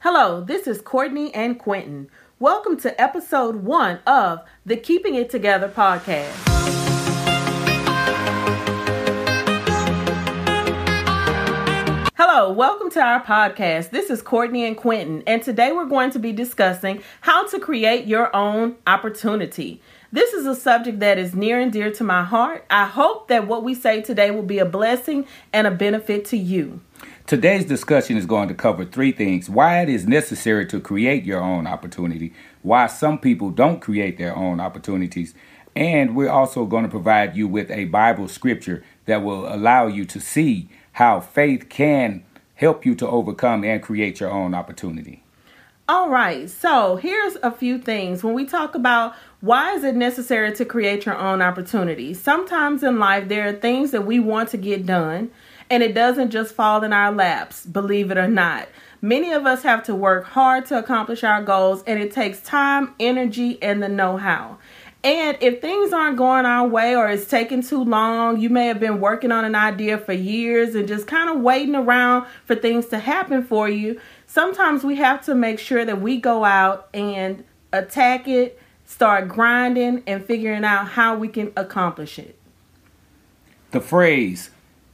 Hello, this is Courtney and Quentin. Welcome to episode one of the Keeping It Together podcast. Hello, welcome to our podcast. This is Courtney and Quentin, and today we're going to be discussing how to create your own opportunity. This is a subject that is near and dear to my heart. I hope that what we say today will be a blessing and a benefit to you. Today's discussion is going to cover three things why it is necessary to create your own opportunity, why some people don't create their own opportunities, and we're also going to provide you with a Bible scripture that will allow you to see how faith can help you to overcome and create your own opportunity. All right, so here's a few things. When we talk about why is it necessary to create your own opportunity, sometimes in life there are things that we want to get done and it doesn't just fall in our laps, believe it or not. Many of us have to work hard to accomplish our goals, and it takes time, energy, and the know how. And if things aren't going our way or it's taking too long, you may have been working on an idea for years and just kind of waiting around for things to happen for you. Sometimes we have to make sure that we go out and attack it, start grinding, and figuring out how we can accomplish it. The phrase,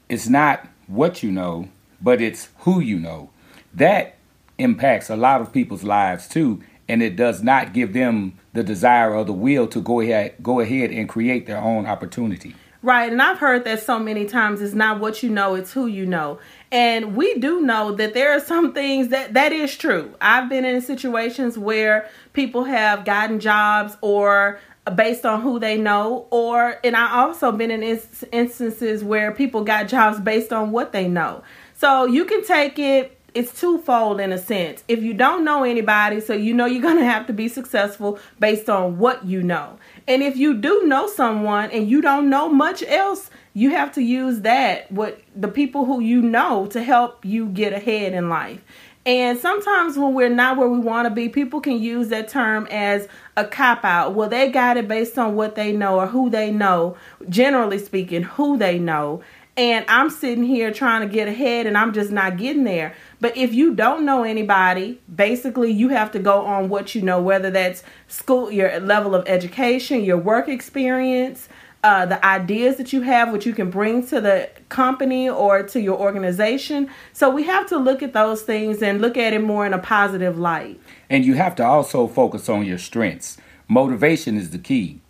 is not what you know, but it's who you know. That impacts a lot of people's lives too, and it does not give them the desire or the will to go ahead go ahead and create their own opportunity. Right, and I've heard that so many times. It's not what you know, it's who you know. And we do know that there are some things that that is true. I've been in situations where people have gotten jobs or based on who they know or and i also been in instances where people got jobs based on what they know so you can take it it's twofold in a sense if you don't know anybody so you know you're going to have to be successful based on what you know and if you do know someone and you don't know much else you have to use that what the people who you know to help you get ahead in life and sometimes when we're not where we want to be, people can use that term as a cop out. Well, they got it based on what they know or who they know, generally speaking, who they know. And I'm sitting here trying to get ahead and I'm just not getting there. But if you don't know anybody, basically you have to go on what you know, whether that's school, your level of education, your work experience, uh, the ideas that you have, what you can bring to the company or to your organization. So we have to look at those things and look at it more in a positive light. And you have to also focus on your strengths. Motivation is the key.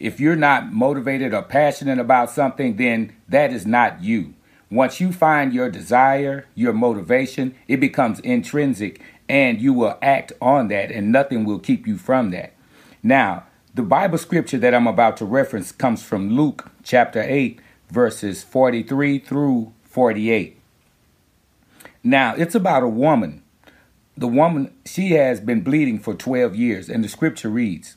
If you're not motivated or passionate about something, then that is not you. Once you find your desire, your motivation, it becomes intrinsic and you will act on that, and nothing will keep you from that. Now, the Bible scripture that I'm about to reference comes from Luke chapter 8, verses 43 through 48. Now, it's about a woman. The woman, she has been bleeding for 12 years, and the scripture reads,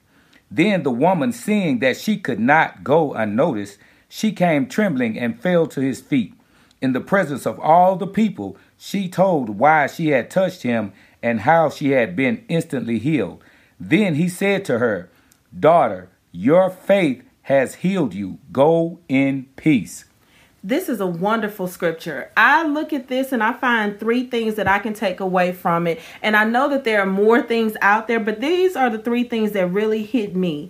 Then the woman, seeing that she could not go unnoticed, she came trembling and fell to his feet. In the presence of all the people, she told why she had touched him and how she had been instantly healed. Then he said to her, Daughter, your faith has healed you. Go in peace. This is a wonderful scripture. I look at this and I find three things that I can take away from it. And I know that there are more things out there, but these are the three things that really hit me.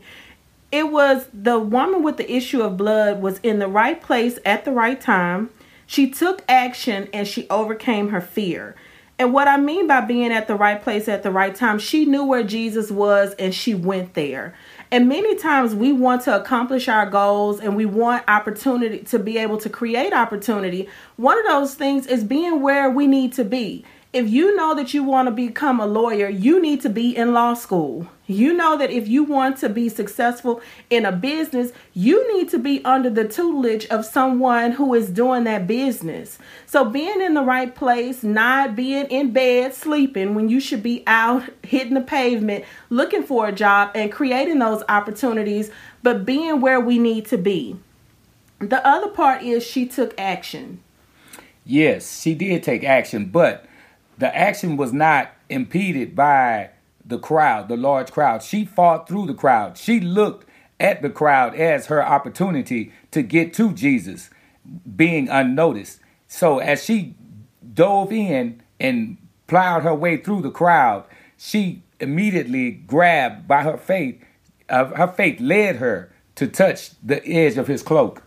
It was the woman with the issue of blood was in the right place at the right time. She took action and she overcame her fear. And what I mean by being at the right place at the right time, she knew where Jesus was and she went there. And many times we want to accomplish our goals and we want opportunity to be able to create opportunity. One of those things is being where we need to be. If you know that you want to become a lawyer, you need to be in law school. You know that if you want to be successful in a business, you need to be under the tutelage of someone who is doing that business. So, being in the right place, not being in bed sleeping when you should be out hitting the pavement looking for a job and creating those opportunities, but being where we need to be. The other part is she took action. Yes, she did take action, but the action was not impeded by the crowd, the large crowd. She fought through the crowd. She looked at the crowd as her opportunity to get to Jesus, being unnoticed. So as she dove in and plowed her way through the crowd, she immediately grabbed by her faith. Uh, her faith led her to touch the edge of his cloak.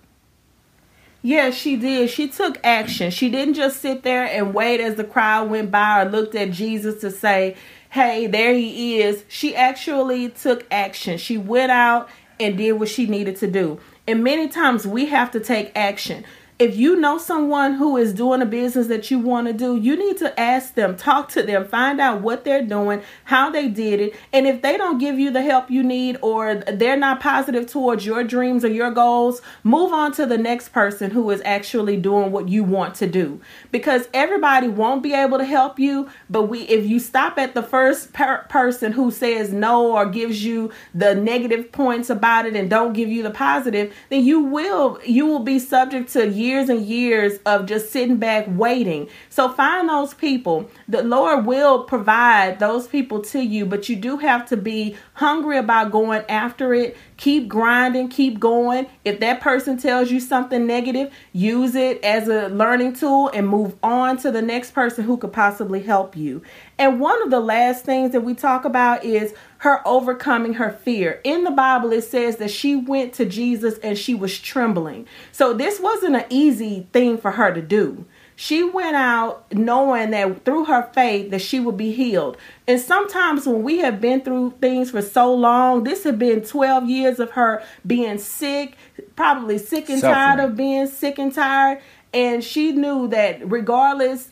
Yes, she did. She took action. She didn't just sit there and wait as the crowd went by or looked at Jesus to say, hey, there he is. She actually took action. She went out and did what she needed to do. And many times we have to take action if you know someone who is doing a business that you want to do, you need to ask them, talk to them, find out what they're doing, how they did it. And if they don't give you the help you need or they're not positive towards your dreams or your goals, move on to the next person who is actually doing what you want to do. Because everybody won't be able to help you, but we if you stop at the first per- person who says no or gives you the negative points about it and don't give you the positive, then you will you will be subject to years and years of just sitting back waiting. So find those people. The Lord will provide those people to you, but you do have to be hungry about going after it. Keep grinding, keep going. If that person tells you something negative, use it as a learning tool and move on to the next person who could possibly help you. And one of the last things that we talk about is her overcoming her fear. In the Bible, it says that she went to Jesus and she was trembling. So this wasn't an easy thing for her to do. She went out knowing that through her faith that she would be healed. And sometimes when we have been through things for so long, this had been 12 years of her being sick, probably sick and Suffering. tired of being sick and tired. And she knew that regardless,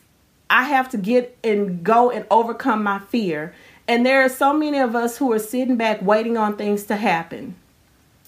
I have to get and go and overcome my fear. And there are so many of us who are sitting back waiting on things to happen.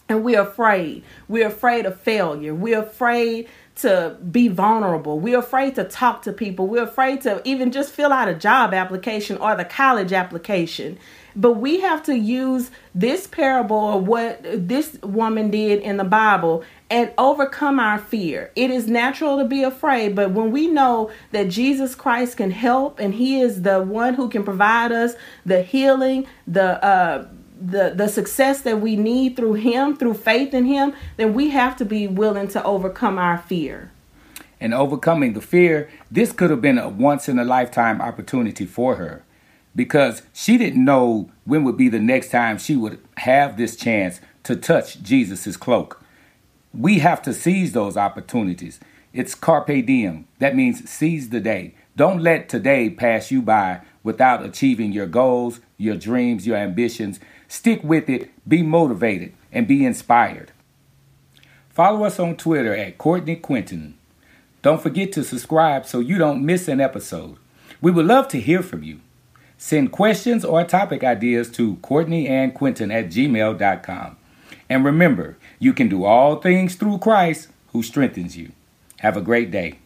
And we're afraid. We're afraid of failure. We're afraid to be vulnerable. We're afraid to talk to people. We're afraid to even just fill out a job application or the college application. But we have to use this parable or what this woman did in the Bible and overcome our fear. It is natural to be afraid, but when we know that Jesus Christ can help and He is the one who can provide us the healing, the uh, the the success that we need through him through faith in him then we have to be willing to overcome our fear and overcoming the fear this could have been a once in a lifetime opportunity for her because she didn't know when would be the next time she would have this chance to touch Jesus's cloak we have to seize those opportunities it's carpe diem that means seize the day don't let today pass you by without achieving your goals your dreams your ambitions Stick with it, be motivated, and be inspired. Follow us on Twitter at Courtney Quentin. Don't forget to subscribe so you don't miss an episode. We would love to hear from you. Send questions or topic ideas to Courtney and Quentin at gmail.com. And remember, you can do all things through Christ who strengthens you. Have a great day.